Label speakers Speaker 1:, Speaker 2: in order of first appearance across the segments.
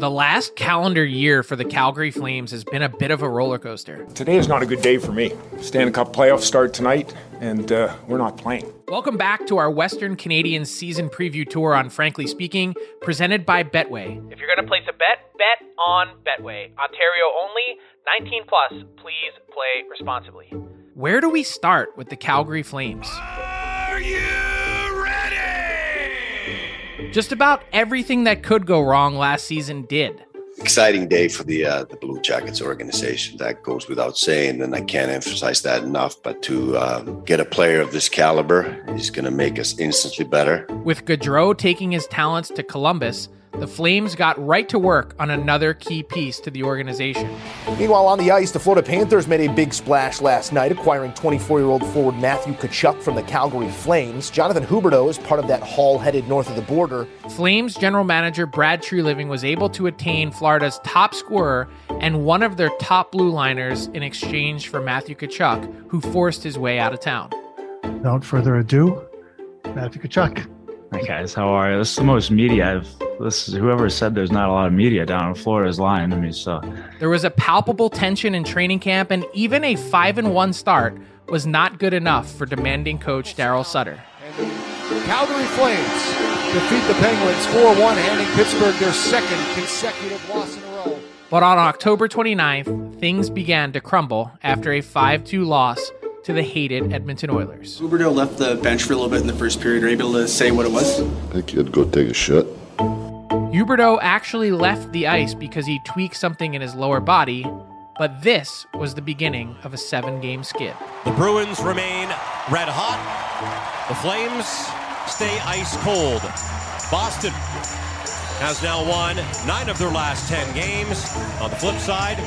Speaker 1: The last calendar year for the Calgary Flames has been a bit of a roller coaster.
Speaker 2: Today is not a good day for me. Stanley Cup playoffs start tonight, and uh, we're not playing.
Speaker 1: Welcome back to our Western Canadian season preview tour on Frankly Speaking, presented by Betway. If you're going to place a bet, bet on Betway. Ontario only, 19 plus. Please play responsibly. Where do we start with the Calgary Flames?
Speaker 3: Are you ready?
Speaker 1: Just about everything that could go wrong last season did.
Speaker 4: exciting day for the uh, the Blue Jackets organization. That goes without saying, and I can't emphasize that enough. But to um, get a player of this caliber is going to make us instantly better.
Speaker 1: With Gaudreau taking his talents to Columbus, the Flames got right to work on another key piece to the organization.
Speaker 5: Meanwhile, on the ice, the Florida Panthers made a big splash last night, acquiring 24 year old forward Matthew Tkachuk from the Calgary Flames. Jonathan Huberdeau is part of that haul headed north of the border.
Speaker 1: Flames general manager Brad Treliving was able to attain Florida's top scorer and one of their top blue liners in exchange for Matthew Tkachuk, who forced his way out of town.
Speaker 6: Without further ado, Matthew Tkachuk.
Speaker 7: Hi guys, how are you? This is the most media I've. This is whoever said there's not a lot of media down in Florida is lying to me. So
Speaker 1: There was a palpable tension in training camp, and even a 5 and 1 start was not good enough for demanding coach Daryl Sutter.
Speaker 8: Calgary Flames defeat the Penguins 4 1, handing Pittsburgh their second consecutive loss in a row.
Speaker 1: But on October 29th, things began to crumble after a 5 2 loss to the hated Edmonton Oilers.
Speaker 9: Huberdeau left the bench for a little bit in the first period. Are you able to say what it was?
Speaker 10: I think you had to go take a shit.
Speaker 1: Huberdeau actually left the ice because he tweaked something in his lower body, but this was the beginning of a seven game skid.
Speaker 11: The Bruins remain red hot. The Flames stay ice cold. Boston has now won nine of their last ten games. On the flip side,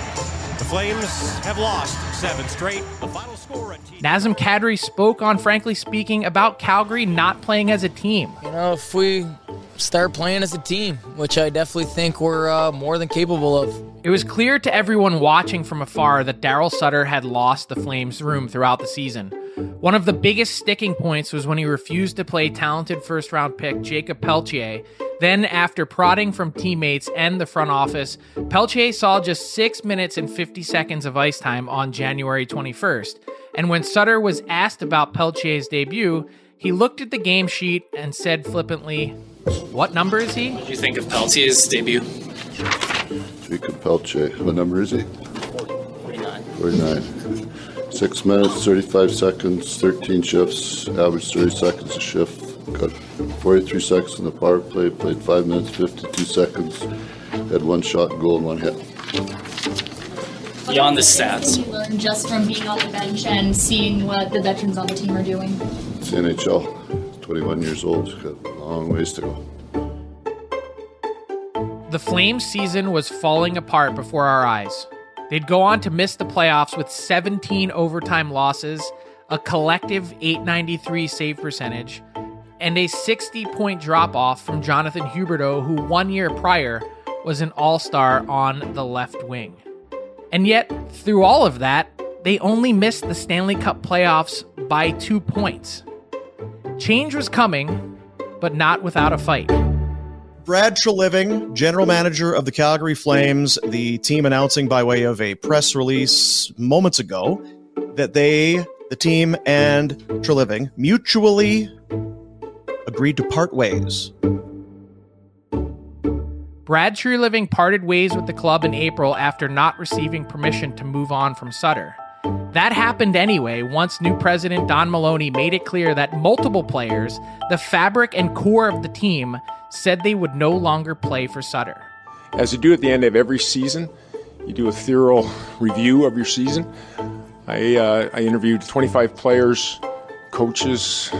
Speaker 11: the Flames have lost seven straight. The final score at T-
Speaker 1: Nazem Kadri spoke on Frankly Speaking about Calgary not playing as a team.
Speaker 12: You know, if we start playing as a team, which I definitely think we're uh, more than capable of.
Speaker 1: It was clear to everyone watching from afar that Daryl Sutter had lost the Flames' room throughout the season. One of the biggest sticking points was when he refused to play talented first round pick Jakob Pelletier. Then, after prodding from teammates and the front office, Pelletier saw just 6 minutes and 50 seconds of ice time on January 21st. And when Sutter was asked about Pelletier's debut, he looked at the game sheet and said flippantly, What number is he?
Speaker 13: What do you think of Pelletier's debut?
Speaker 10: Jacob Pelche. What number is he?
Speaker 9: 49.
Speaker 10: 49. Six minutes, 35 seconds, 13 shifts, average 30 seconds a shift. Got 43 seconds in the power play, played 5 minutes 52 seconds, had one shot, goal, and one hit.
Speaker 9: Beyond the stats.
Speaker 14: What you learn just from being on the bench and seeing what the veterans on the team are doing?
Speaker 10: It's the NHL, 21 years old, got a long ways to go.
Speaker 1: The Flames season was falling apart before our eyes. They'd go on to mm-hmm. miss the playoffs with 17 overtime losses, a collective 893 save percentage, and a 60 point drop off from Jonathan Huberdeau, who one year prior was an all star on the left wing. And yet, through all of that, they only missed the Stanley Cup playoffs by two points. Change was coming, but not without a fight.
Speaker 5: Brad Treliving, general manager of the Calgary Flames, the team announcing by way of a press release moments ago that they, the team and Treliving, mutually agreed to part ways.
Speaker 1: Brad Treliving parted ways with the club in April after not receiving permission to move on from Sutter. That happened anyway once new president Don Maloney made it clear that multiple players, the fabric and core of the team, said they would no longer play for Sutter.
Speaker 2: As you do at the end of every season, you do a thorough review of your season. I, uh, I interviewed 25 players, coaches,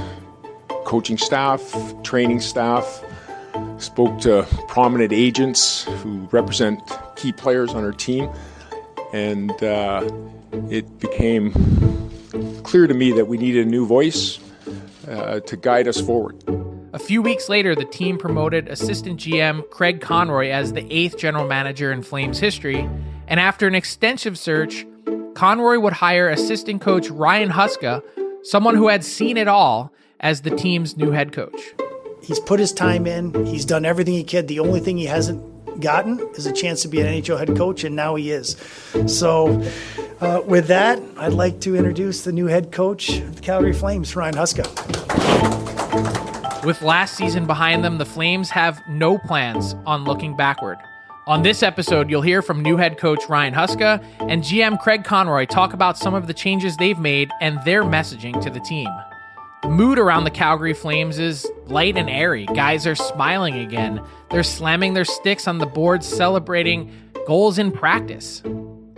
Speaker 2: coaching staff, training staff, spoke to prominent agents who represent key players on our team, and uh, it became clear to me that we needed a new voice uh, to guide us forward.
Speaker 1: A few weeks later, the team promoted assistant GM Craig Conroy as the eighth general manager in Flames history, and after an extensive search, Conroy would hire assistant coach Ryan Huska, someone who had seen it all, as the team's new head coach.
Speaker 15: He's put his time in, he's done everything he could. The only thing he hasn't gotten is a chance to be an NHL head coach, and now he is. So, uh, with that, I'd like to introduce the new head coach of the Calgary Flames, Ryan Huska.
Speaker 1: With last season behind them, the Flames have no plans on looking backward. On this episode, you'll hear from new head coach Ryan Huska and GM Craig Conroy talk about some of the changes they've made and their messaging to the team. Mood around the Calgary Flames is light and airy. Guys are smiling again. They're slamming their sticks on the boards, celebrating goals in practice.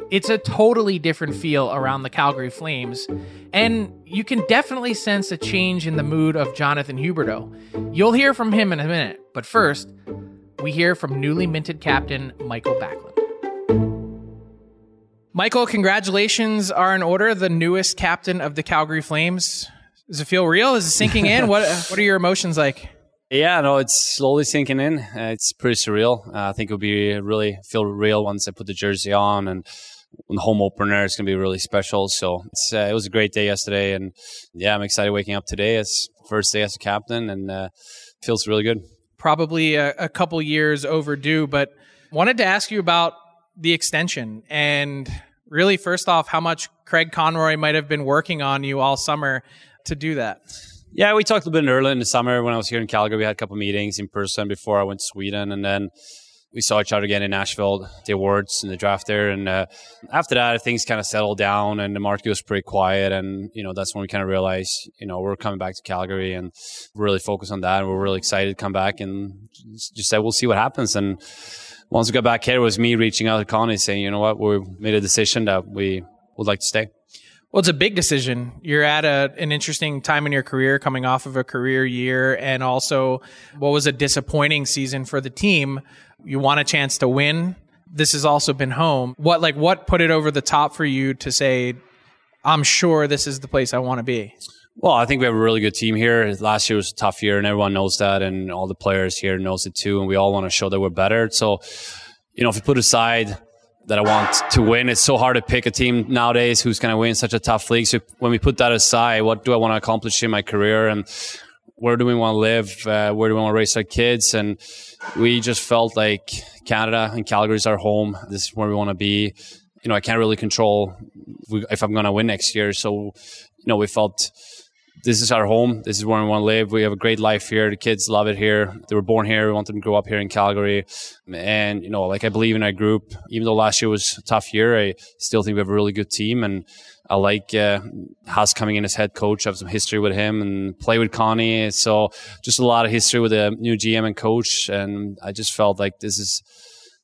Speaker 1: It's a totally different feel around the Calgary Flames, and you can definitely sense a change in the mood of Jonathan Huberdeau. You'll hear from him in a minute, but first, we hear from newly minted captain Mikael Backlund. Mikael, congratulations are in order, the newest captain of the Calgary Flames. Does it feel real? Is it sinking in? what What are your emotions like?
Speaker 16: Yeah, no, it's slowly sinking in. Uh, it's pretty surreal. Uh, I think it'll be really feel real once I put the jersey on and the home opener. It's gonna be really special. So uh, it was a great day yesterday, and yeah, I'm excited waking up today. It's first day as a captain, and uh, feels really good.
Speaker 1: Probably a, a couple years overdue, but wanted to ask you about the extension and really first off how much Craig Conroy might have been working on you all summer to do that.
Speaker 16: Yeah, we talked a little bit earlier in the summer when I was here in Calgary. We had a couple meetings in person before I went to Sweden, and then we saw each other again in Nashville, the awards and the draft there. And uh, after that, things kind of settled down, and the market was pretty quiet. And you know, that's when we kind of realized, you know, we're coming back to Calgary and really focus on that. And we're really excited to come back and just said we'll see what happens. And once we got back here, it was me reaching out to Connie saying, you know what, we made a decision that we would like to stay.
Speaker 1: Well, it's a big decision. You're at a, an interesting time in your career, coming off of a career year, and also what was a disappointing season for the team. You want a chance to win. This has also been home. What like what put it over the top for you to say, "I'm sure this is the place I want to be."
Speaker 16: Well, I think we have a really good team here. Last year was a tough year, and everyone knows that, and all the players here knows it too. And we all want to show that we're better. So, you know, if you put aside that I want to win. It's so hard to pick a team nowadays who's going to win such a tough league. So when we put that aside, what do I want to accomplish in my career and where do we want to live? Uh, where do we want to raise our kids? And we just felt like Canada and Calgary is our home. This is where we want to be. You know, I can't really control if I'm going to win next year. So, you know, we felt this is our home. This is where we want to live. We have a great life here. The kids love it here. They were born here. We want them to grow up here in Calgary. And, you know, like I believe in our group. Even though last year was a tough year, I still think we have a really good team. And I like uh, Husk coming in as head coach. I have some history with him and play with Connie. So just a lot of history with the new GM and coach. And I just felt like this is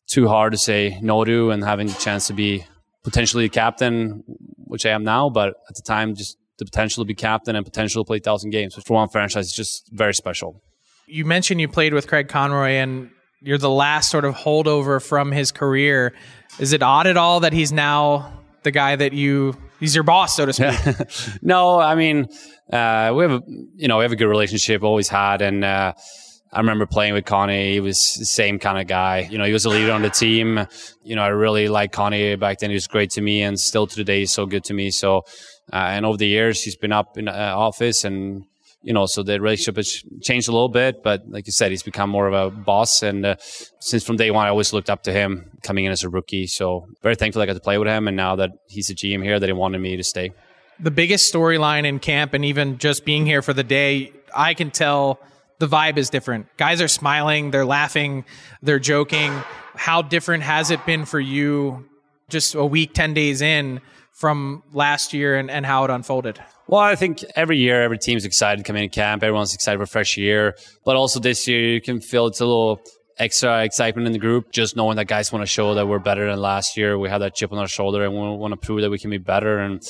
Speaker 16: too hard to say no to and having the chance to be potentially a captain, which I am now, but at the time, just the potential to be captain and potential to play thousand games, which for one franchise is just very special.
Speaker 17: You mentioned you played with Craig Conroy and you're the last sort of holdover from his career. Is it odd at all that he's now the guy that you he's your boss, so to speak?
Speaker 16: no, I mean, uh, we have a you know we have a good relationship, always had, and uh, I remember playing with Connie. He was the same kind of guy. You know, he was a leader on the team. You know, I really liked Connie back then. He was great to me, and still to today, he's so good to me. So, uh, and over the years, he's been up in uh, office, and you know, so the relationship has changed a little bit. But like you said, he's become more of a boss. And uh, since from day one, I always looked up to him coming in as a rookie. So very thankful I got to play with him. And now that he's a GM here, that he wanted me to stay.
Speaker 17: The biggest storyline in camp, and even just being here for the day, I can tell the vibe is different. Guys are smiling, they're laughing, they're joking. How different has it been for you just a week, 10 days in from last year and, and how it unfolded?
Speaker 16: Well, I think every year, every team's excited to come in camp. Everyone's excited for a fresh year. But also this year, you can feel it's a little extra excitement in the group, just knowing that guys want to show that we're better than last year. We have that chip on our shoulder and we want to prove that we can be better. And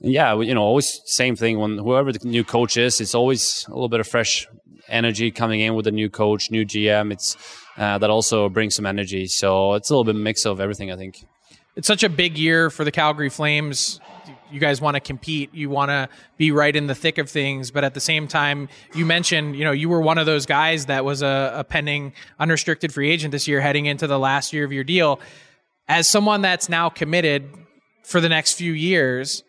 Speaker 16: yeah, you know, always same thing when whoever the new coach is, it's always a little bit of fresh energy coming in with a new coach, new GM. It's uh, that also brings some energy. So it's a little bit mix of everything, I think.
Speaker 17: It's such a big year for the Calgary Flames. You guys want to compete. You want to be right in the thick of things, but at the same time, you mentioned, you know, you were one of those guys that was a, a pending unrestricted free agent this year, heading into the last year of your deal. As someone that's now committed for the next few years,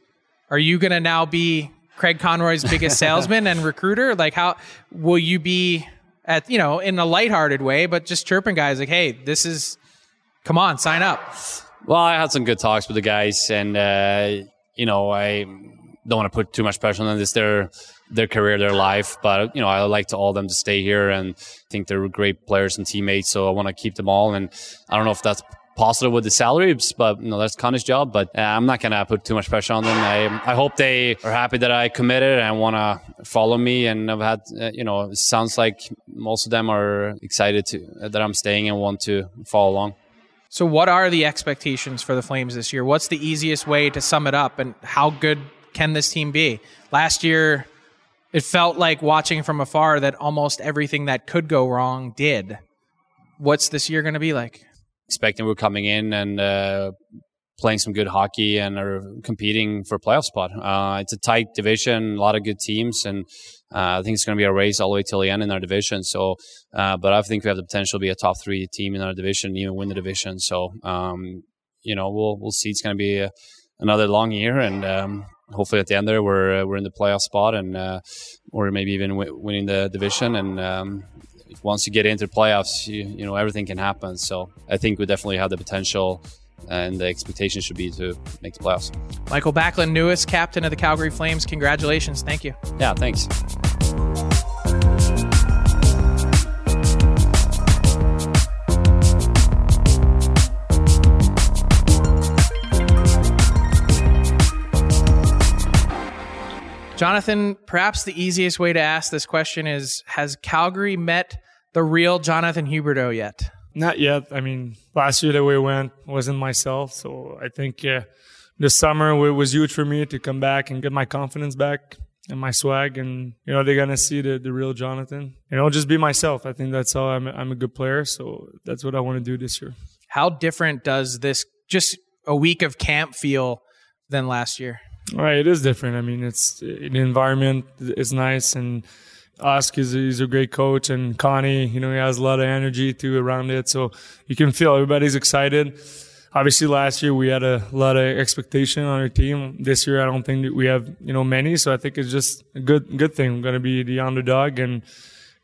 Speaker 17: are you going to now be Craig Conroy's biggest salesman and recruiter? Like, how will you be at, you know, in a lighthearted way, but just chirping guys like, hey, this is, come on, sign up?
Speaker 16: Well, I had some good talks with the guys, and, uh, you know, I don't want to put too much pressure on them. It's their, their career, their life, but, you know, I like to all them to stay here and think they're great players and teammates. So I want to keep them all. And I don't know if that's positive with the salaries, but you know that's Connor's job. But uh, I'm not gonna put too much pressure on them. I I hope they are happy that I committed and want to follow me. And I've had uh, you know it sounds like most of them are excited to uh, that I'm staying and want to follow along.
Speaker 17: So, what are the expectations for the Flames this year? What's the easiest way to sum it up, and how good can this team be? Last year, it felt like watching from afar that almost everything that could go wrong did. What's this year going to be like?
Speaker 16: Expecting we're coming in and uh, playing some good hockey and are competing for a playoff spot. Uh, it's a tight division, a lot of good teams, and uh, I think it's going to be a race all the way till the end in our division. So, uh, but I think we have the potential to be a top three team in our division, even win the division. So, um, you know, we'll we'll see. It's going to be a, another long year, and um, hopefully at the end there we're uh, we're in the playoff spot and uh, or maybe even w- winning the division and um, once you get into the playoffs, you, you know everything can happen. So I think we definitely have the potential, and the expectation should be to make the playoffs.
Speaker 17: Mikael Backlund, newest captain of the Calgary Flames. Congratulations! Thank you.
Speaker 16: Yeah, thanks.
Speaker 17: Jonathan, perhaps the easiest way to ask this question is Has Calgary met the real Jonathan Huberdeau yet?
Speaker 18: Not yet. I mean, last year that we went wasn't myself. So I think uh, this summer it was huge for me to come back and get my confidence back and my swag. And, you know, they're going to see the, the real Jonathan. You know, just be myself. I think that's how I'm, I'm a good player. So that's what I want to do this year.
Speaker 17: How different does this just a week of camp feel than last year?
Speaker 18: Right, it is different. I mean, it's the environment is nice, and Husk is he's a great coach, and Connie, you know, he has a lot of energy too around it. So you can feel everybody's excited. Obviously, last year we had a lot of expectation on our team. This year, I don't think that we have you know many. So I think it's just a good good thing. We're going to be the underdog, and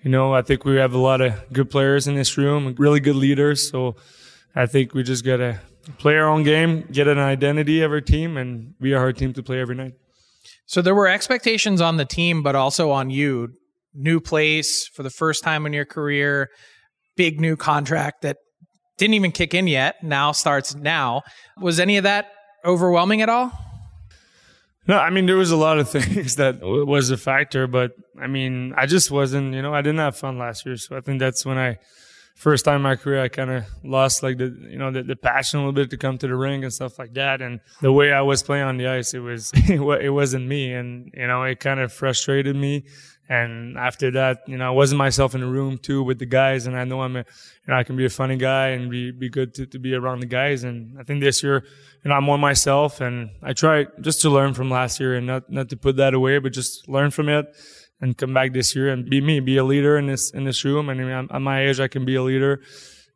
Speaker 18: you know, I think we have a lot of good players in this room, really good leaders. So I think we just got to play our own game, get an identity of our team, and be a hard team to play every night.
Speaker 17: So there were expectations on the team, but also on you. New place for the first time in your career, big new contract that didn't even kick in yet, now starts now. Was any of that overwhelming at all?
Speaker 18: No, I mean there was a lot of things that oh, was a factor, but I mean I just wasn't, you know, I didn't have fun last year, so I think that's when I first time in my career I kind of lost like the you know the, the, passion a little bit to come to the ring and stuff like that, and the way I was playing on the ice, it was it wasn't me, and you know it kind of frustrated me. And after that, you know, I wasn't myself in the room too with the guys, and I know I'm a, you know, I can be a funny guy and be be good to, to be around the guys. And I think this year, you know, I'm more myself, and I try just to learn from last year and not not to put that away, but just learn from it and come back this year and be me, be a leader in this in this room. And I mean, at my age, I can be a leader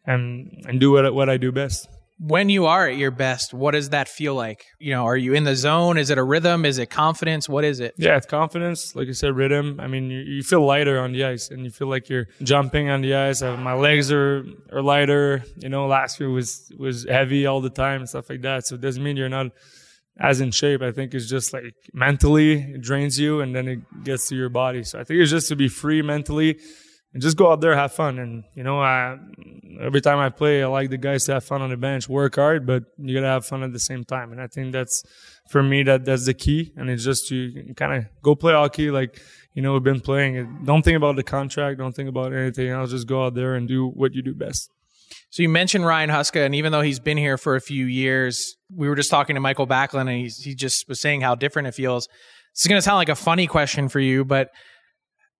Speaker 18: and and do what what I do best
Speaker 17: when you are at your best, what does that feel like? You know, are you in the zone? Is it a rhythm? Is it confidence? What is it?
Speaker 18: Yeah, it's confidence. Like I said, rhythm. I mean, you, you feel lighter on the ice and you feel like you're jumping on the ice. Uh, my legs are, are lighter. You know, last year was, was heavy all the time and stuff like that. So it doesn't mean you're not as in shape. I think it's just like mentally drains you and then it gets to your body. So I think it's just to be free mentally and just go out there, have fun. And, you know, I, every time I play, I like the guys to have fun on the bench, work hard, but you got to have fun at the same time. And I think that's, for me, that that's the key. And it's just to kind of go play hockey like, you know, we've been playing. Don't think about the contract. Don't think about anything else. Just go out there and do what you do best.
Speaker 17: So you mentioned Ryan Huska, and even though he's been here for a few years, we were just talking to Mikael Backlund, and he just was saying how different it feels. This is going to sound like a funny question for you, but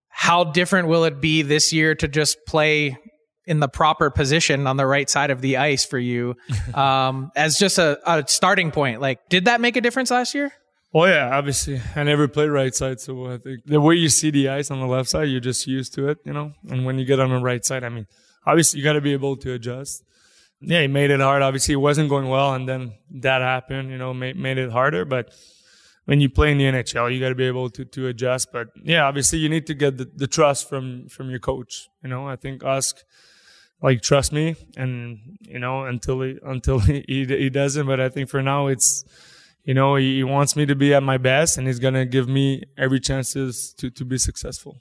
Speaker 17: how different will it be this year to just play in the proper position on the right side of the ice for you um, as just a, a, starting point? Like, did that make a difference last year?
Speaker 18: Oh yeah, obviously. I never played right side, so I think the way you see the ice on the left side, you're just used to it, you know. And when you get on the right side, I mean, obviously you got to be able to adjust. Yeah, he made it hard. Obviously, it wasn't going well, and then that happened. You know, made made it harder, but when you play in the NHL, you got to be able to to adjust. But yeah, obviously you need to get the, the trust from from your coach. You know, I think ask like trust me, and you know until he until he he doesn't. But I think for now it's you know he, he wants me to be at my best, and he's gonna give me every chances to to be successful.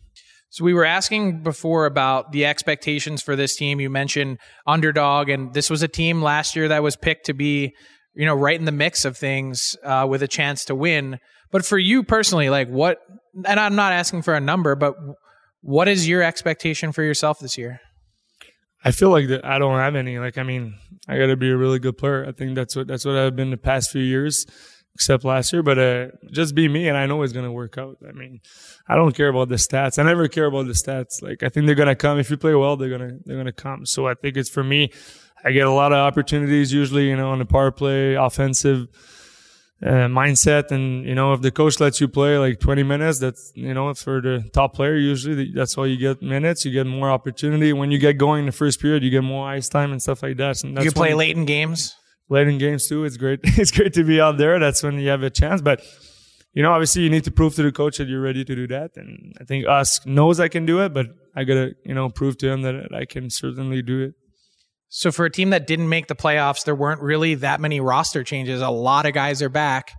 Speaker 17: So we were asking before about the expectations for this team. You mentioned underdog, and this was a team last year that was picked to be you know, right in the mix of things uh, with a chance to win. But for you personally, like what, and I'm not asking for a number, but what is your expectation for yourself this year?
Speaker 18: I feel like that I don't have any. Like, I mean, I got to be a really good player. I think that's what that's what I've been the past few years, except last year. But uh, just be me, and I know it's gonna work out. I mean, I don't care about the stats. I never care about the stats. Like, I think they're gonna come if you play well. They're gonna they're gonna come. So I think it's for me. I get a lot of opportunities usually, you know, on the power play, offensive uh, mindset. And, you know, if the coach lets you play like 20 minutes, that's, you know, for the top player, usually that's all you get minutes. You get more opportunity. When you get going in the first period, you get more ice time and stuff like that. And
Speaker 17: that's you play late in games?
Speaker 18: Late in games too. It's great. it's great to be out there. That's when you have a chance. But, you know, obviously you need to prove to the coach that you're ready to do that. And I think us knows I can do it, but I gotta, you know, prove to him that I can certainly do it.
Speaker 17: So for a team that didn't make the playoffs, there weren't really that many roster changes. A lot of guys are back.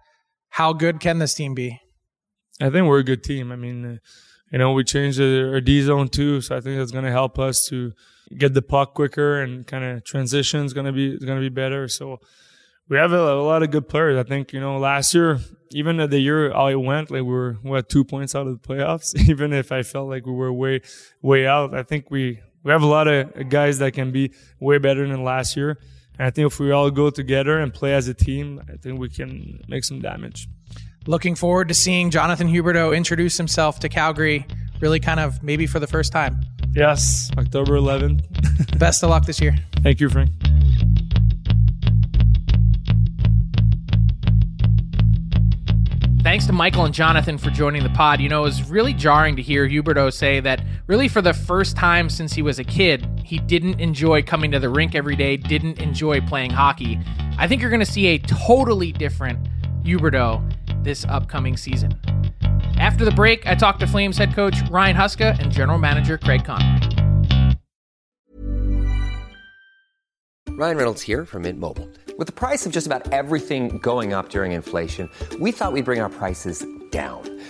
Speaker 17: How good can this team be?
Speaker 18: I think we're a good team. I mean, uh, you know, we changed our D zone too, so I think that's going to help us to get the puck quicker and kind of transition is going to be going to be better. So we have a, a, lot of good players. I think you know last year, even at the year I went, like we were what two points out of the playoffs. even if I felt like we were way way out, I think we we have a lot of guys that can be way better than last year. And I think if we all go together and play as a team, I think we can make some damage.
Speaker 17: Looking forward to seeing Jonathan Huberdeau introduce himself to Calgary, really kind of maybe for the first time.
Speaker 18: Yes, October 11th.
Speaker 17: Best of luck this year.
Speaker 18: Thank you, Frank.
Speaker 17: Thanks to Mikael and Jonathan for joining the pod. You know, it was really jarring to hear Huberdeau say that really for the first time since he was a kid, he didn't enjoy coming to the rink every day, didn't enjoy playing hockey. I think you're going to see a totally different Huberdeau this upcoming season. After the break, I talked to Flames head coach Ryan Huska and general manager Craig Conroy.
Speaker 19: Ryan Reynolds here from Mint Mobile. With the price of just about everything going up during inflation, we thought we'd bring our prices down.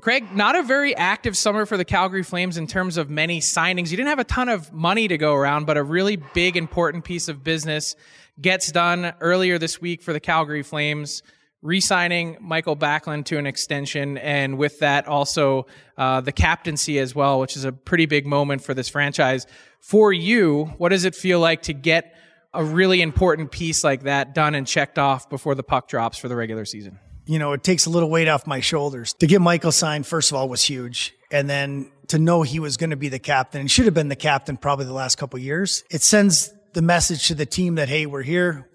Speaker 17: Craig, not a very active summer for the Calgary Flames in terms of many signings. You didn't have a ton of money to go around, but a really big, important piece of business gets done earlier this week for the Calgary Flames, re signing Mikael Backlund to an extension, and with that, also uh, the captaincy as well, which is a pretty big moment for this franchise. For you, what does it feel like to get a really important piece like that done and checked off before the puck drops for the regular season?
Speaker 15: You know, it takes a little weight off my shoulders. To get Mikael signed, first of all, was huge. And then to know he was going to be the captain and should have been the captain probably the last couple years. It sends the message to the team that, hey, we're here.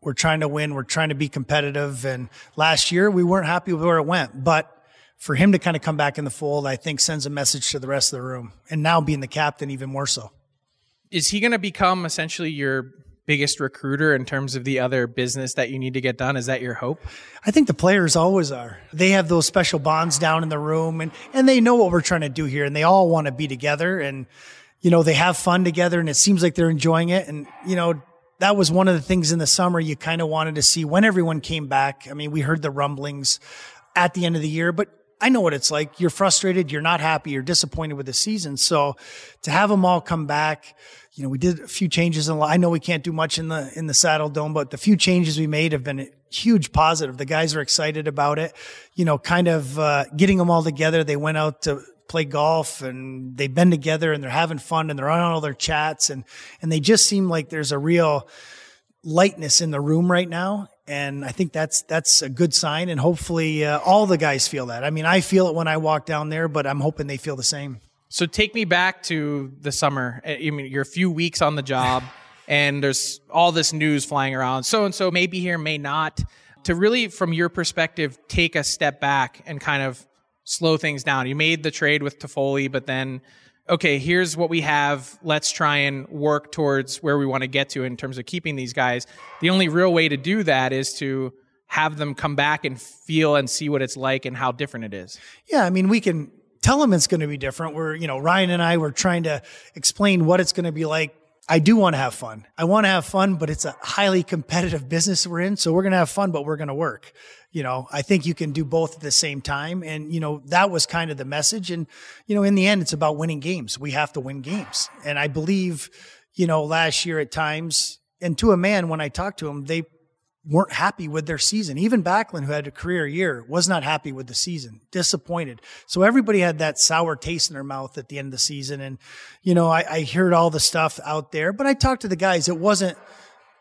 Speaker 15: We're trying to win. We're trying to be competitive. And last year we weren't happy with where it went, but for him to kind of come back in the fold, I think sends a message to the rest of the room. And now being the captain, even more so.
Speaker 17: Is he going to become essentially your biggest recruiter in terms of the other business that you need to get done? Is that your hope?
Speaker 15: I think the players always are. They have those special bonds down in the room and, and they know what we're trying to do here and they all want to be together and, you know, they have fun together and it seems like they're enjoying it. And, you know, that was one of the things in the summer you kind of wanted to see when everyone came back. I mean, we heard the rumblings at the end of the year, but I know what it's like. You're frustrated. You're not happy. You're disappointed with the season. So to have them all come back, you know, we did a few changes in. I know we can't do much in the in the Saddledome, but the few changes we made have been a huge positive. The guys are excited about it. You know, kind of uh, getting them all together. They went out to play golf and they've been together and they're having fun and they're on all their chats and and they just seem like there's a real lightness in the room right now and I think that's that's a good sign and hopefully uh, all the guys feel that. I mean, I feel it when I walk down there, but I'm hoping they feel the same.
Speaker 17: So take me back to the summer. Eh, I mean, you're a few weeks on the job, and there's all this news flying around. So and so, may be here, may not. To really, from your perspective, take a step back and kind of slow things down. You made the trade with Toffoli, but then, okay, here's what we have. Let's try and work towards where we want to get to in terms of keeping these guys. The only real way to do that is to have them come back and feel and see what it's like and how different it is.
Speaker 15: Yeah, I mean, we can tell them it's going to be different. We're, you know, Ryan and I were trying to explain what it's going to be like. I do want to have fun. I want to have fun, but it's a highly competitive business we're in. So we're going to have fun, but we're going to work. You know, I think you can do both at the same time. And, you know, that was kind of the message. And, you know, in the end, it's about winning games. We have to win games. And I believe, you know, last year at times, and to a man, when I talked to him, they weren't happy with their season. Even Backlund, who had a career year, was not happy with the season, disappointed. So everybody had that sour taste in their mouth at the end of the season. And, you know, I, I heard all the stuff out there, but I talked to the guys. It wasn't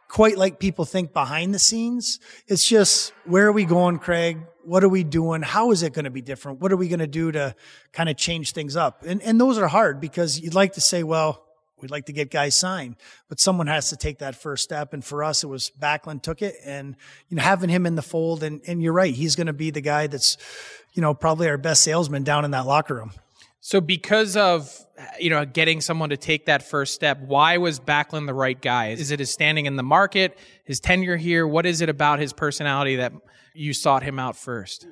Speaker 15: quite like people think behind the scenes. It's just, where are we going, Craig? What are we doing? How is it going to be different? What are we going to do to kind of change things up? And, and those are hard because you'd like to say, well, We'd like to get guys signed, but someone has to take that first step. And for us, it was Backlund took it and, you know, having him in the fold. And, and you're right. He's going to be the guy that's, you know, probably our best salesman down in that locker room.
Speaker 17: So because of you know getting someone to take that first step, why was Backlund the right guy? Is it his standing in the market, his tenure here? What is it about his personality that you sought him out first?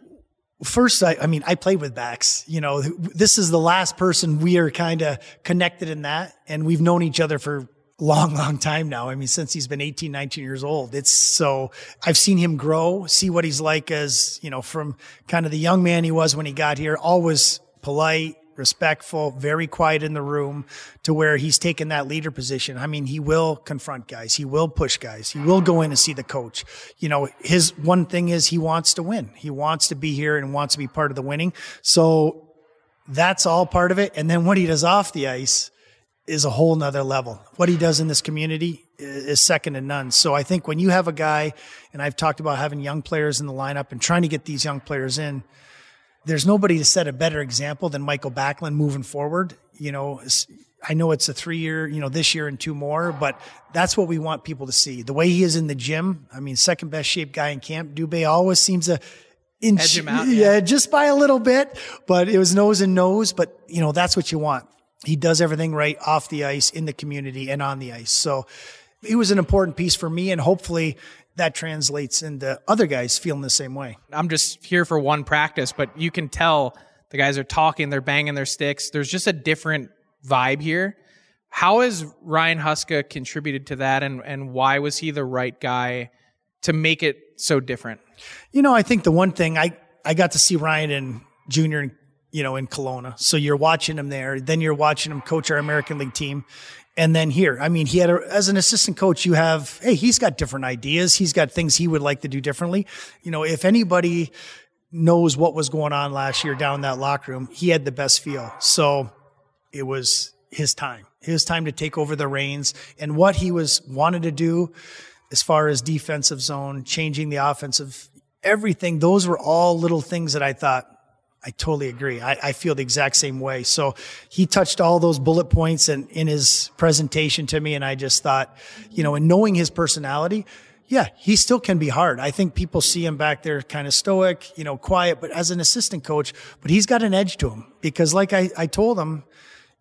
Speaker 15: First, I, I mean, I played with backs. You know, this is the last person we are kind of connected in that, and we've known each other for long, long time now. I mean, since he's been 18, 19 years old. It's so I've seen him grow, see what he's like as, you know, from kind of the young man he was when he got here, always polite, respectful, very quiet in the room to where he's taken that leader position. I mean, he will confront guys. He will push guys. He will go in and see the coach. You know, his one thing is he wants to win. He wants to be here and wants to be part of the winning. So that's all part of it. And then what he does off the ice is a whole nother level. What he does in this community is second to none. So I think when you have a guy, and I've talked about having young players in the lineup and trying to get these young players in, there's nobody to set a better example than Mikael Backlund moving forward. You know, I know it's a three year, you know, this year and two more, but that's what we want people to see. The way he is in the gym, I mean, second best shape guy in camp. Dubé always seems to
Speaker 17: inch, him out,
Speaker 15: yeah. yeah, just by a little bit, but it was nose and nose. But you know, that's what you want. He does everything right off the ice, in the community, and on the ice. So he was an important piece for me, and hopefully that translates into other guys feeling the same way.
Speaker 17: I'm just here for one practice, but you can tell the guys are talking, they're banging their sticks. There's just a different vibe here. How has Ryan Huska contributed to that, and, and why was he the right guy to make it so different?
Speaker 15: You know, I think the one thing I, I got to see Ryan in junior, you know, in Kelowna. So you're watching him there. Then you're watching him coach our American League team and then here. I mean, he had a, as an assistant coach, you have, hey, he's got different ideas. He's got things he would like to do differently. You know, if anybody knows what was going on last year down that locker room, he had the best feel. So it was his time, his time to take over the reins and what he was wanted to do as far as defensive zone, changing the offensive, everything. Those were all little things that I thought, I totally agree. I, I, feel the exact same way. So he touched all those bullet points and in his presentation to me. And I just thought, you know, and knowing his personality, yeah, he still can be hard. I think people see him back there kind of stoic, you know, quiet, but as an assistant coach, but he's got an edge to him because like I, I told him,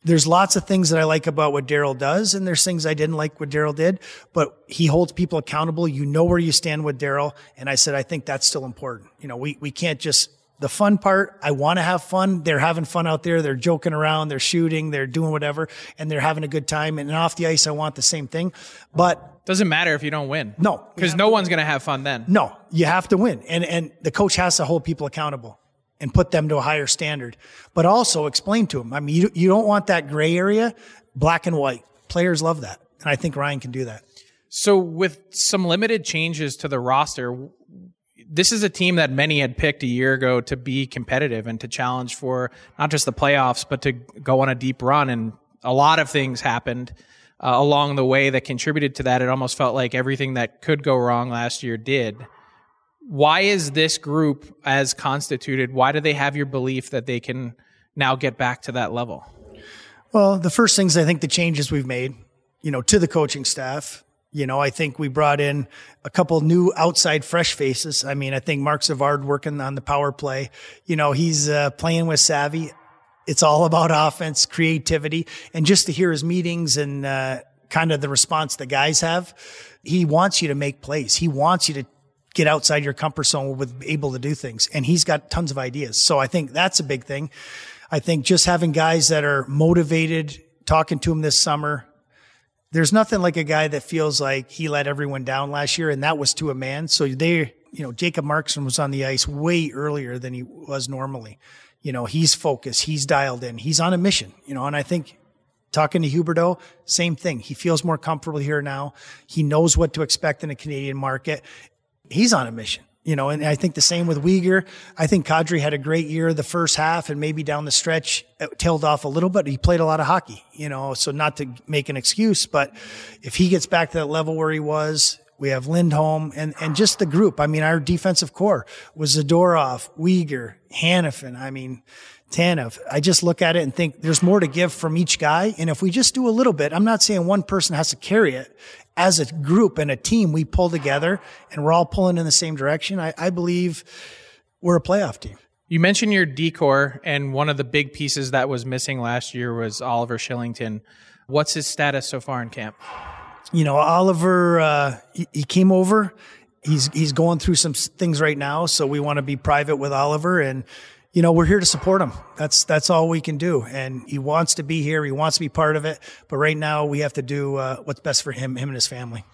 Speaker 15: there's lots of things that I like about what Daryl does, and there's things I didn't like what Daryl did, but he holds people accountable. You know where you stand with Daryl. And I said, I think that's still important. You know, we, we can't just the fun part, I want to have fun. They're having fun out there. They're joking around. They're shooting. They're doing whatever and they're having a good time. And off the ice, I want the same thing. But
Speaker 17: doesn't matter if you don't win.
Speaker 15: No,
Speaker 17: because no one's going to have fun then.
Speaker 15: No, you have to win. And, and the coach has to hold people accountable and put them to a higher standard, but also explain to them. I mean, you, you don't want that gray area, black and white. Players love that. And I think Ryan can do that.
Speaker 17: So with some limited changes to the roster, this is a team that many had picked a year ago to be competitive and to challenge for not just the playoffs, but to go on a deep run. And a lot of things happened uh, along the way that contributed to that. It almost felt like everything that could go wrong last year did. Why is this group as constituted? Why do they have your belief that they can now get back to that level?
Speaker 15: Well, the first things I think the changes we've made, you know, to the coaching staff, you know, I think we brought in a couple new outside fresh faces. I mean, I think Marc Savard working on the power play. You know, he's uh, playing with savvy. It's all about offense, creativity, and just to hear his meetings and uh, kind of the response the guys have. He wants you to make plays. He wants you to get outside your comfort zone with able to do things, and he's got tons of ideas. So I think that's a big thing. I think just having guys that are motivated, talking to him this summer, there's nothing like a guy that feels like he let everyone down last year, and that was to a man. So they, you know, Jacob Markstrom was on the ice way earlier than he was normally. You know, he's focused, he's dialed in, he's on a mission. You know, and I think talking to Huberdeau, same thing. He feels more comfortable here now. He knows what to expect in a Canadian market. He's on a mission you know, and I think the same with Weegar. I think Kadri had a great year the first half and maybe down the stretch it tailed off a little bit. He played a lot of hockey, you know, so not to make an excuse, but if he gets back to that level where he was, we have Lindholm and, and just the group. I mean, our defensive core was Zadorov, Weegar, Hanifin. I mean, Tanev. I just look at it and think there's more to give from each guy. And if we just do a little bit, I'm not saying one person has to carry it as a group and a team, we pull together and we're all pulling in the same direction. I, I believe we're a playoff team.
Speaker 17: You mentioned your decor, and one of the big pieces that was missing last year was Oliver Kylington. What's his status so far in camp?
Speaker 15: You know, Oliver, uh, he, he came over. He's he's going through some things right now, so we want to be private with Oliver, and you know we're here to support him. That's that's all we can do, and he wants to be here. He wants to be part of it, but right now we have to do uh, what's best for him, him and his family.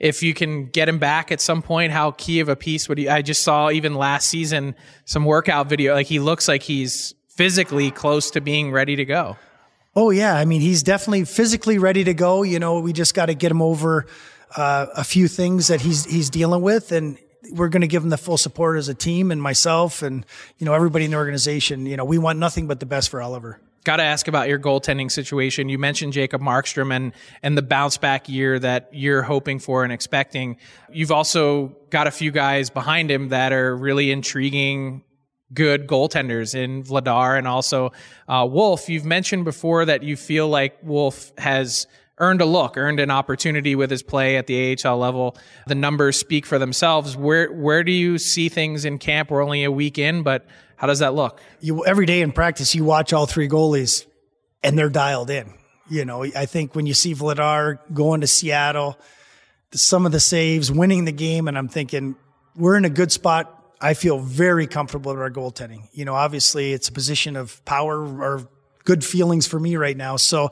Speaker 17: If you can get him back at some point, how key of a piece would he? I just saw even last season some workout video. Like he looks like he's physically close to being ready to go.
Speaker 15: Oh yeah, I mean he's definitely physically ready to go. You know, we just got to get him over uh, a few things that he's he's dealing with, and we're going to give him the full support as a team and myself and you know everybody in the organization. You know, we want nothing but the best for Oliver.
Speaker 17: Got to ask about your goaltending situation. You mentioned Jacob Markstrom and and the bounce back year that you're hoping for and expecting. You've also got a few guys behind him that are really intriguing, good goaltenders in Vladar and also uh, Wolf. You've mentioned before that you feel like Wolf has earned a look, earned an opportunity with his play at the AHL level. The numbers speak for themselves. Where where do you see things in camp? We're only a week in, but how does that look?
Speaker 15: You every day in practice, you watch all three goalies, and they're dialed in. You know, I think when you see Vladar going to Seattle, some of the saves, winning the game, and I'm thinking we're in a good spot. I feel very comfortable with our goaltending. You know, obviously it's a position of power or good feelings for me right now. So,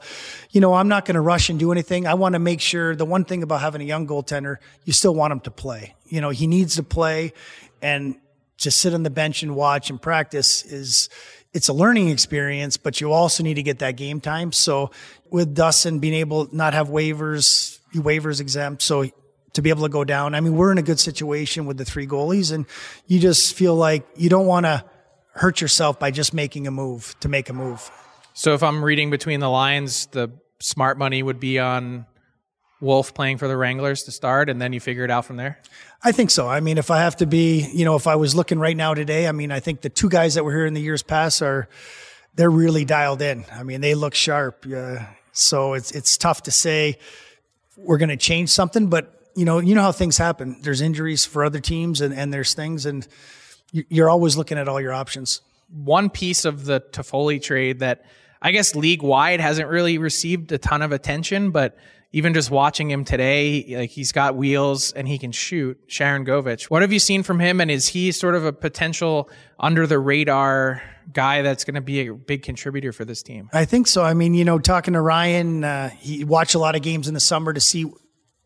Speaker 15: you know, I'm not going to rush and do anything. I want to make sure the one thing about having a young goaltender, you still want him to play. You know, he needs to play and just sit on the bench and watch and practice is it's a learning experience, but you also need to get that game time. So with Dustin being able not have waivers, waivers exempt, so to be able to go down. I mean, we're in a good situation with the three goalies and you just feel like you don't want to hurt yourself by just making a move to make a move.
Speaker 17: So if I'm reading between the lines, the smart money would be on Wolf playing for the Wranglers to start, and then you figure it out from there.
Speaker 15: I think so. I mean, if I have to be, you know, if I was looking right now today, I mean, I think the two guys that were here in the years past are, they're really dialed in. I mean, they look sharp. Uh, so it's it's tough to say we're going to change something, but you know, you know how things happen. There's injuries for other teams, and and there's things, and you- you're always looking at all your options.
Speaker 17: One piece of the Toffoli trade that I guess league wide hasn't really received a ton of attention, but even just watching him today, like he's got wheels and he can shoot. Sharangovich. What have you seen from him? And is he sort of a potential under the radar guy that's going to be a big contributor for this team?
Speaker 15: I think so. I mean, you know, talking to Ryan, uh, he watched a lot of games in the summer to see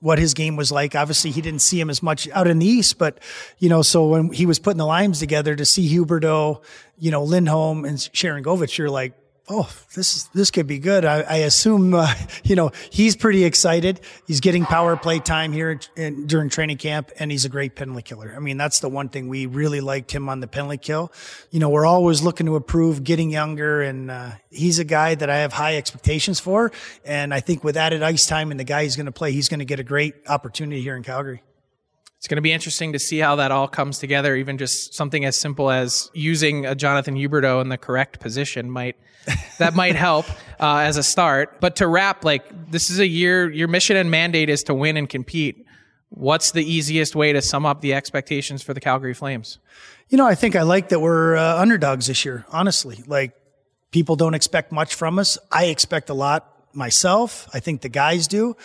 Speaker 15: what his game was like. Obviously, he didn't see him as much out in the East, but, you know, so when he was putting the lines together to see Huberdeau, you know, Lindholm and Sharangovich, you're like, oh, this is, this could be good. I, I assume, uh, you know, he's pretty excited. He's getting power play time here in, during training camp, and he's a great penalty killer. I mean, that's the one thing we really liked him on the penalty kill. You know, we're always looking to improve, getting younger, and uh, he's a guy that I have high expectations for. And I think with added ice time and the guy he's going to play, he's going to get a great opportunity here in Calgary.
Speaker 17: It's going to be interesting to see how that all comes together. Even just something as simple as using a Jonathan Huberdeau in the correct position might that might help uh, as a start. But to wrap, like this is a year. Your mission and mandate is to win and compete. What's the easiest way to sum up the expectations for the Calgary Flames?
Speaker 15: You know, I think I like that we're uh, underdogs this year, honestly. Like, people don't expect much from us. I expect a lot myself. I think the guys do.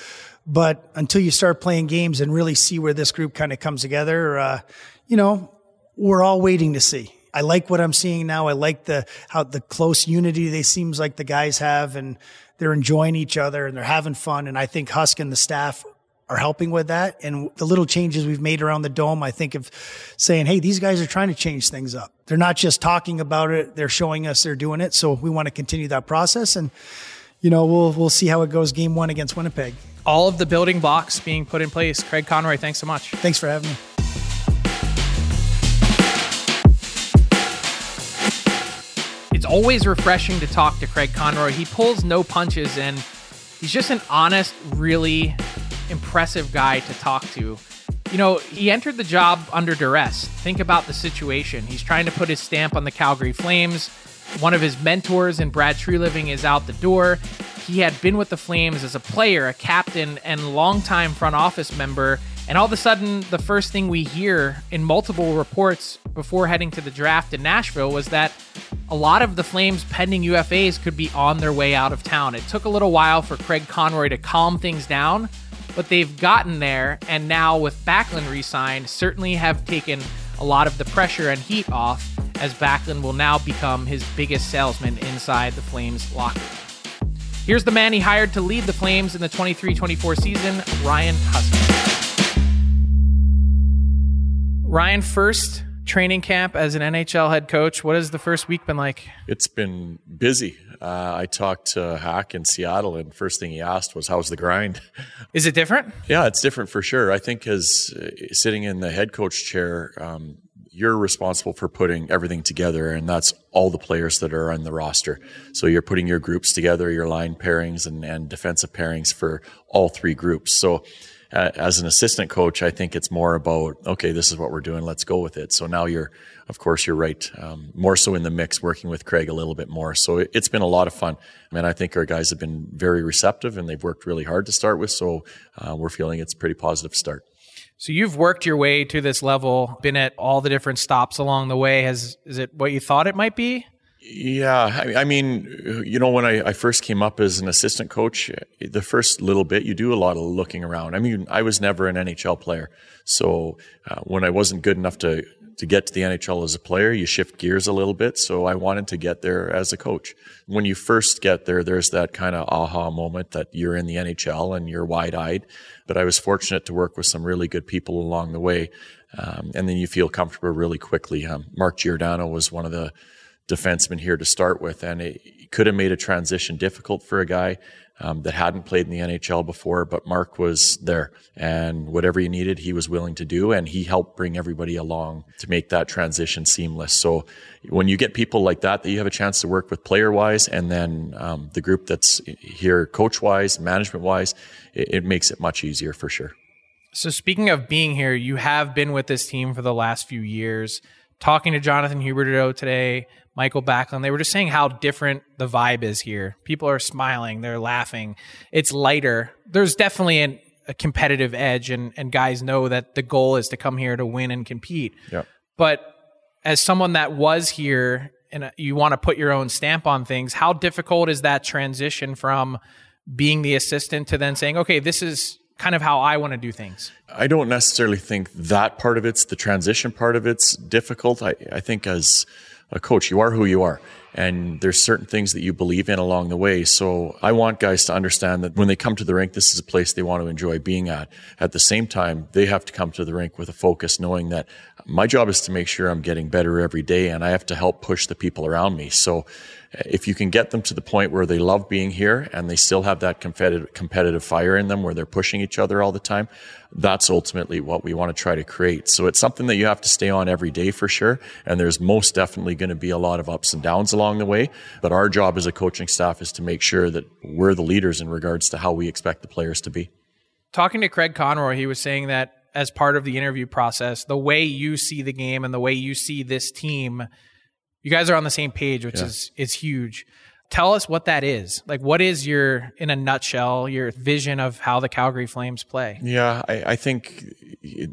Speaker 15: But until you start playing games and really see where this group kind of comes together, uh, you know, we're all waiting to see. I like what I'm seeing now. I like the how the close unity they seems like the guys have, and they're enjoying each other and they're having fun. And I think Husk and the staff are helping with that. And the little changes we've made around the dome, I think of saying, Hey, these guys are trying to change things up. They're not just talking about it. They're showing us they're doing it. So we want to continue that process. And, you know, we'll, we'll see how it goes game one against Winnipeg.
Speaker 17: All of the building blocks being put in place. Craig Conroy, thanks so much.
Speaker 15: Thanks for having me.
Speaker 17: It's always refreshing to talk to Craig Conroy. He pulls no punches and he's just an honest, really impressive guy to talk to. You know, he entered the job under duress. Think about the situation. He's trying to put his stamp on the Calgary Flames. One of his mentors in Brad Treliving is out the door. He had been with the Flames as a player, a captain, and longtime front office member, And all of a sudden, the first thing we hear in multiple reports before heading to the draft in Nashville was that a lot of the Flames' pending UFAs could be on their way out of town. It took a little while for Craig Conroy to calm things down, but they've gotten there. And now, with Backlund re signed, certainly have taken a lot of the pressure and heat off, as Backlund will now become his biggest salesman inside the Flames locker. Here's the man he hired to lead the Flames in the 23 24 season, Ryan Huska. Ryan, first training camp as an NHL head coach. What has the first week been like?
Speaker 20: It's been busy. Uh, I talked to Hack in Seattle, and first thing he asked was, "How's the grind?"
Speaker 17: Is it different?
Speaker 20: yeah, it's different for sure. I think as uh, sitting in the head coach chair, um, you're responsible for putting everything together, and that's all the players that are on the roster. So you're putting your groups together, your line pairings and, and defensive pairings for all three groups. So uh, as an assistant coach, I think it's more about okay, this is what we're doing, let's go with it. So now you're, of course, you're right, um, more so in the mix, working with Craig a little bit more. So it, has been a lot of fun. I mean, I think our guys have been very receptive and they've worked really hard to start with. So uh, we're feeling it's a pretty positive start.
Speaker 17: So you've worked your way to this level, been at all the different stops along the way. Has is it what you thought it might be?
Speaker 20: Yeah, I, mean, you know, when I, I, first came up as an assistant coach, the first little bit, you do a lot of looking around. I mean, I was never an NHL player, so uh, when I wasn't good enough to to get to the NHL as a player, you shift gears a little bit. So I wanted to get there as a coach. When you first get there, there's that kind of aha moment that you're in the NHL and you're wide eyed. But I was fortunate to work with some really good people along the way. Um, and then you feel comfortable really quickly. Um, Mark Giordano was one of the defenseman here to start with, and it could have made a transition difficult for a guy um, that hadn't played in the NHL before. But Mark was there, and whatever he needed, he was willing to do, and he helped bring everybody along to make that transition seamless. So when you get people like that, that you have a chance to work with player wise, and then um, the group that's here coach wise, management wise, it, it makes it much easier for sure.
Speaker 17: So speaking of being here, you have been with this team for the last few years talking to Jonathan Huberdeau today, Mikael Backlund, they were just saying how different the vibe is here. People are smiling, they're laughing. It's lighter. There's definitely an, a competitive edge, and, and guys know that the goal is to come here to win and compete.
Speaker 20: Yeah.
Speaker 17: But as someone that was here and uh, you want to put your own stamp on things, how difficult is that transition from being the assistant to then saying, okay, this is kind of how I want to do things.
Speaker 20: I don't necessarily think that part of it's the transition part of it's difficult. I, I think as a coach, you are who you are. And there's certain things that you believe in along the way. So I want guys to understand that when they come to the rink, this is a place they want to enjoy being at. At the same time, they have to come to the rink with a focus, knowing that my job is to make sure I'm getting better every day and I have to help push the people around me. So eh, if you can get them to the point where they love being here and they still have that competitive, competitive fire in them where they're pushing each other all the time, that's ultimately what we want to try to create. So it's something that you have to stay on every day for sure. And there's most definitely going to be a lot of ups and downs along the way. But our job as a coaching staff is to make sure that we're the leaders in regards to how we expect the players to be.
Speaker 17: Talking to Craig Conroy, he was saying that as part of the interview process, the way you see the game and the way you see this team you guys are on the same page, which yeah. is is huge. Tell us what that is. Like, what is your, in a nutshell, your vision of how the Calgary Flames play?
Speaker 20: Yeah, I, I think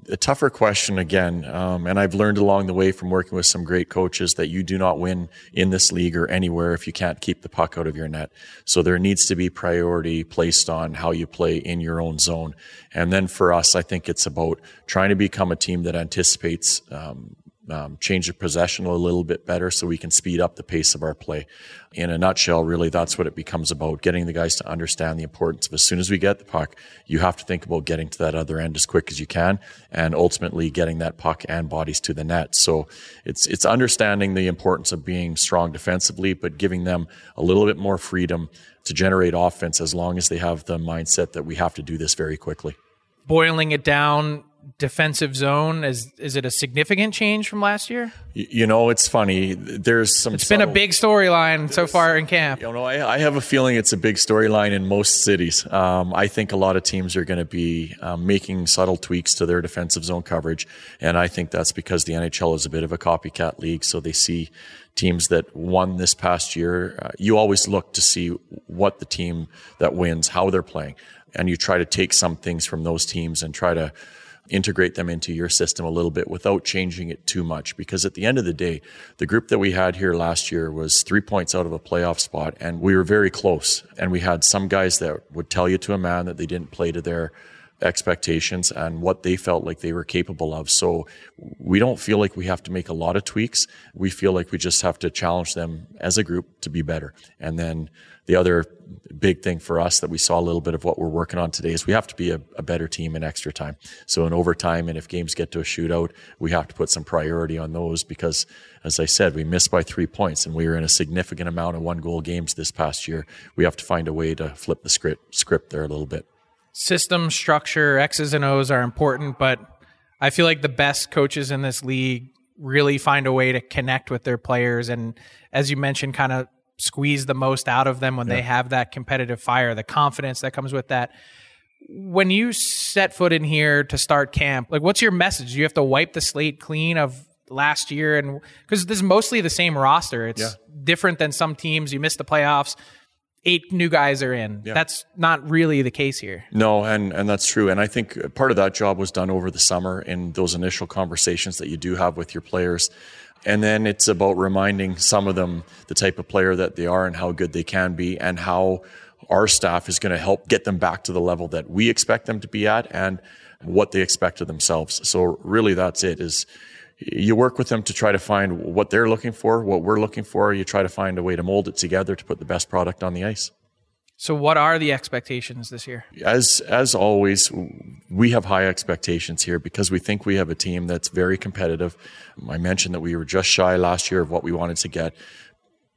Speaker 20: a tougher question again. Um, and I've learned along the way from working with some great coaches that you do not win in this league or anywhere if you can't keep the puck out of your net. So there needs to be priority placed on how you play in your own zone. And then for us, I think it's about trying to become a team that anticipates um, um, change the possession a little bit better so we can speed up the pace of our play. In a nutshell, really, that's what it becomes about getting the guys to understand the importance of as soon as we get the puck, you have to think about getting to that other end as quick as you can and ultimately getting that puck and bodies to the net. So it's, it's understanding the importance of being strong defensively, but giving them a little bit more freedom to generate offense as long as they have the mindset that we have to do this very quickly.
Speaker 17: Boiling it down, defensive zone is is it a significant change from last year?
Speaker 20: You know it's funny. There's some
Speaker 17: it's subtle, been a big storyline so far in camp.
Speaker 20: You know I, I have a feeling it's a big storyline in most cities. Um, i think a lot of teams are going to be um, making subtle tweaks to their defensive zone coverage and i think that's because the nhl is a bit of a copycat league so they see teams that won this past year uh, you always look to see what the team that wins how they're playing and you try to take some things from those teams and try to integrate them into your system a little bit without changing it too much. Because at the end of the day, the group that we had here last year was three points out of a playoff spot, and we were very close. And we had some guys that would tell you to a man that they didn't play to their expectations and what they felt like they were capable of. So we don't feel like we have to make a lot of tweaks. We feel like we just have to challenge them as a group to be better. And then the other big thing for us that we saw a little bit of what we're working on today is we have to be a, a, better team in extra time. So in overtime, and if games get to a shootout, we have to put some priority on those because, as I said, we missed by three points and we were in a significant amount of one goal games this past year. We have to find a way to flip the script script there a little bit
Speaker 1: system structure, X's and O's are important, but I feel like the best coaches in this league really find a way to connect with their players and as you mentioned kind of squeeze the most out of them when yeah. they have that competitive fire, the confidence that comes with that. When you set foot in here to start camp, like what's your message? You have to wipe the slate clean of last year and because this is mostly the same roster. It's yeah. different than some teams. You miss the playoffs eight new guys are in. Yeah. That's not really the case here.
Speaker 20: No, and and that's true. And I think part of that job was done over the summer in those initial conversations that you do have with your players. And then it's about reminding some of them the type of player that they are and how good they can be and how our staff is going to help get them back to the level that we expect them to be at and what they expect of themselves. So really that's it is you work with them to try to find what they're looking for, what we're looking for. You try to find a way to mold it together to put the best product on the ice.
Speaker 1: So, what are the expectations this year?
Speaker 20: As as always, we have high expectations here because we think we have a team that's very competitive. I mentioned that we were just shy last year of what we wanted to get,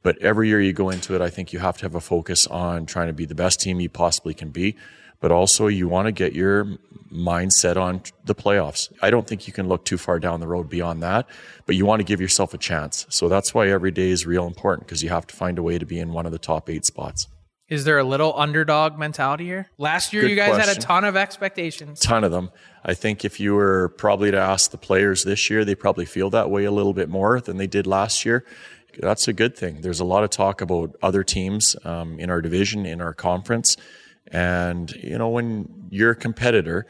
Speaker 20: but every year you go into it, I think you have to have a focus on trying to be the best team you possibly can be but also you want to get your mindset on the playoffs. I don't think you can look too far down the road beyond that, but you want to give yourself a chance. So that's why every day is real important because you have to find a way to be in one of the top eight spots.
Speaker 1: Is there a little underdog mentality here? Last year, Good you guys question. had a ton of expectations.
Speaker 20: Ton of them. I think if you were probably to ask the players this year, they probably feel that way a little bit more than they did last year. That's a good thing. There's a lot of talk about other teams um, in our division, in our conference. And, you know, when you're a competitor,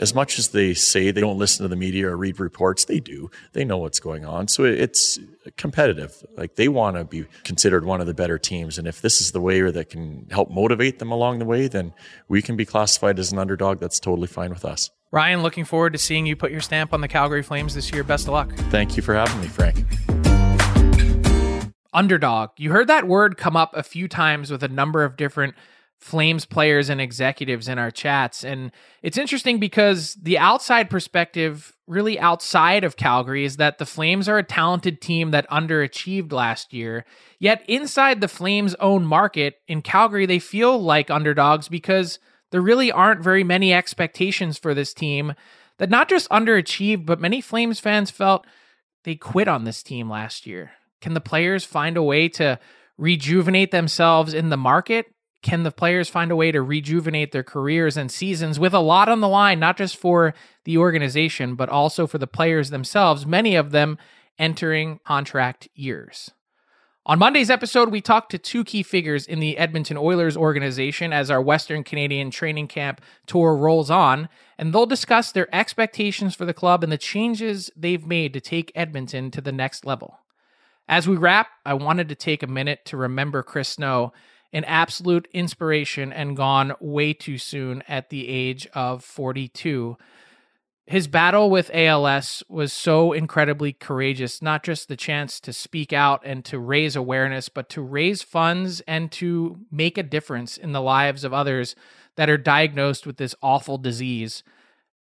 Speaker 20: as much as they say they don't listen to the media or read reports, they do. They know what's going on. So it's competitive. Like they want to be considered one of the better teams. And if this is the way that can help motivate them along the way, then we can be classified as an underdog. That's totally fine with us.
Speaker 1: Ryan, looking forward to seeing you put your stamp on the Calgary Flames this year. Best of luck.
Speaker 20: Thank you for having me, Frank.
Speaker 1: Underdog. You heard that word come up a few times with a number of different Flames players and executives in our chats. And it's interesting because the outside perspective, really outside of Calgary, is that the Flames are a talented team that underachieved last year. Yet inside the Flames' own market in Calgary, they feel like underdogs because there really aren't very many expectations for this team that not just underachieved, but many Flames fans felt they quit on this team last year. Can the players find a way to rejuvenate themselves in the market? Can the players find a way to rejuvenate their careers and seasons with a lot on the line, not just for the organization, but also for the players themselves, many of them entering contract years? On Monday's episode, we talked to two key figures in the Edmonton Oilers organization as our Western Canadian training camp tour rolls on, and they'll discuss their expectations for the club and the changes they've made to take Edmonton to the next level. As we wrap, I wanted to take a minute to remember Chris Snow an absolute inspiration and gone way too soon at the age of 42. His battle with ALS was so incredibly courageous, not just the chance to speak out and to raise awareness, but to raise funds and to make a difference in the lives of others that are diagnosed with this awful disease.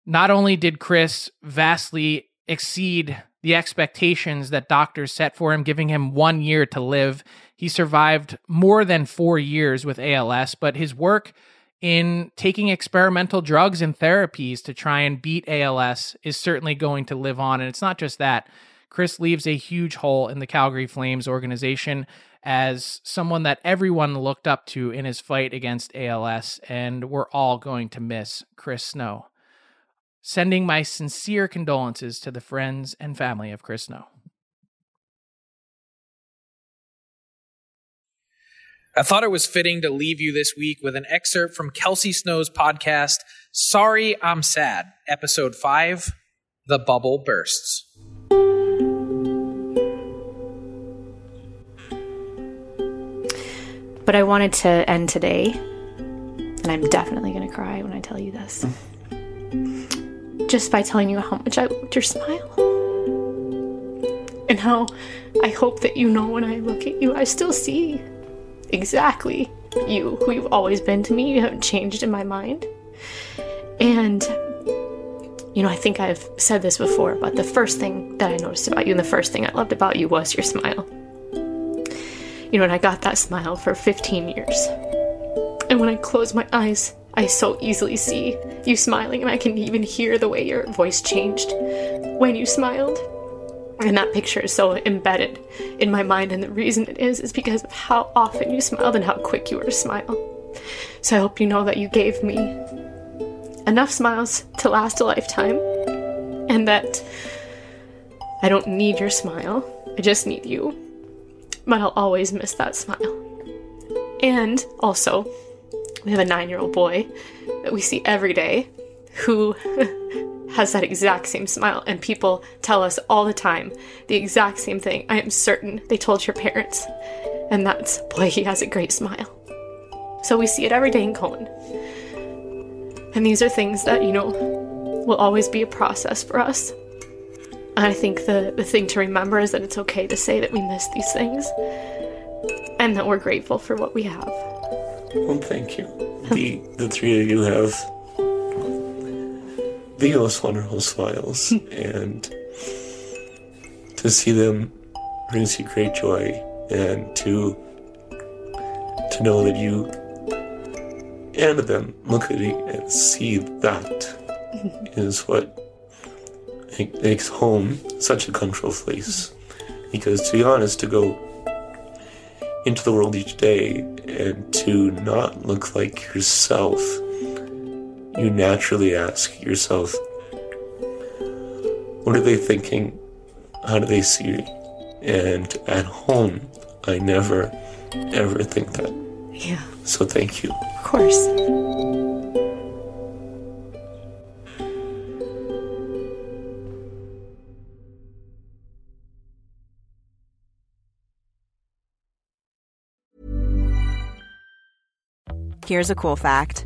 Speaker 1: Not only did Chris vastly exceed the expectations that doctors set for him, giving him one year to live. He survived more than four years with ALS, but his work in taking experimental drugs and therapies to try and beat ALS is certainly going to live on. And it's not just that. Chris leaves a huge hole in the Calgary Flames organization as someone that everyone looked up to in his fight against ALS, and we're all going to miss Chris Snow sending my sincere condolences to the friends and family of Chris Snow.
Speaker 17: I thought it was fitting to leave you this week with an excerpt from Kelsey Snow's podcast, Sorry I'm Sad, episode 5 The Bubble Bursts.
Speaker 21: But I wanted to end today, and I'm definitely going to cry when I tell you this. Just by telling you how much I loved your smile. And how I hope that you know when I look at you, I still see exactly you, who you've always been to me. You haven't changed in my mind. And, you know, I think I've said this before, but the first thing that I noticed about you and the first thing I loved about you was your smile. You know, and I got that smile for 15 years. And when I close my eyes, I so easily see you smiling, and I can even hear the way your voice changed when you smiled. And that picture is so embedded in my mind, and the reason it is is because of how often you smiled and how quick you were to smile. So I hope you know that you gave me enough smiles to last a lifetime, and that I don't need your smile, I just need you but I'll always miss that smile. And also, we have a nine year old boy that we see every day who has that exact same smile, and people tell us all the time the exact same thing. I am certain they told your parents, and that's boy, he has a great smile. So we see it every day in Cohen. And these are things that, you know, will always be a process for us. I think the, the thing to remember is that it's okay to say that we miss these things and that we're grateful for what we have.
Speaker 22: Well, thank you. The, the three of you have the wonderful smiles, and to see them brings you great joy, and to to know that you and them look at you and see that is what makes home such a comfortable place. Because to be honest, to go into the world each day and to not look like yourself, you naturally ask yourself, what are they thinking? How do they see you? And at home, I never, ever think that.
Speaker 21: Yeah.
Speaker 22: So thank you.
Speaker 21: Of course.
Speaker 23: Here's a cool fact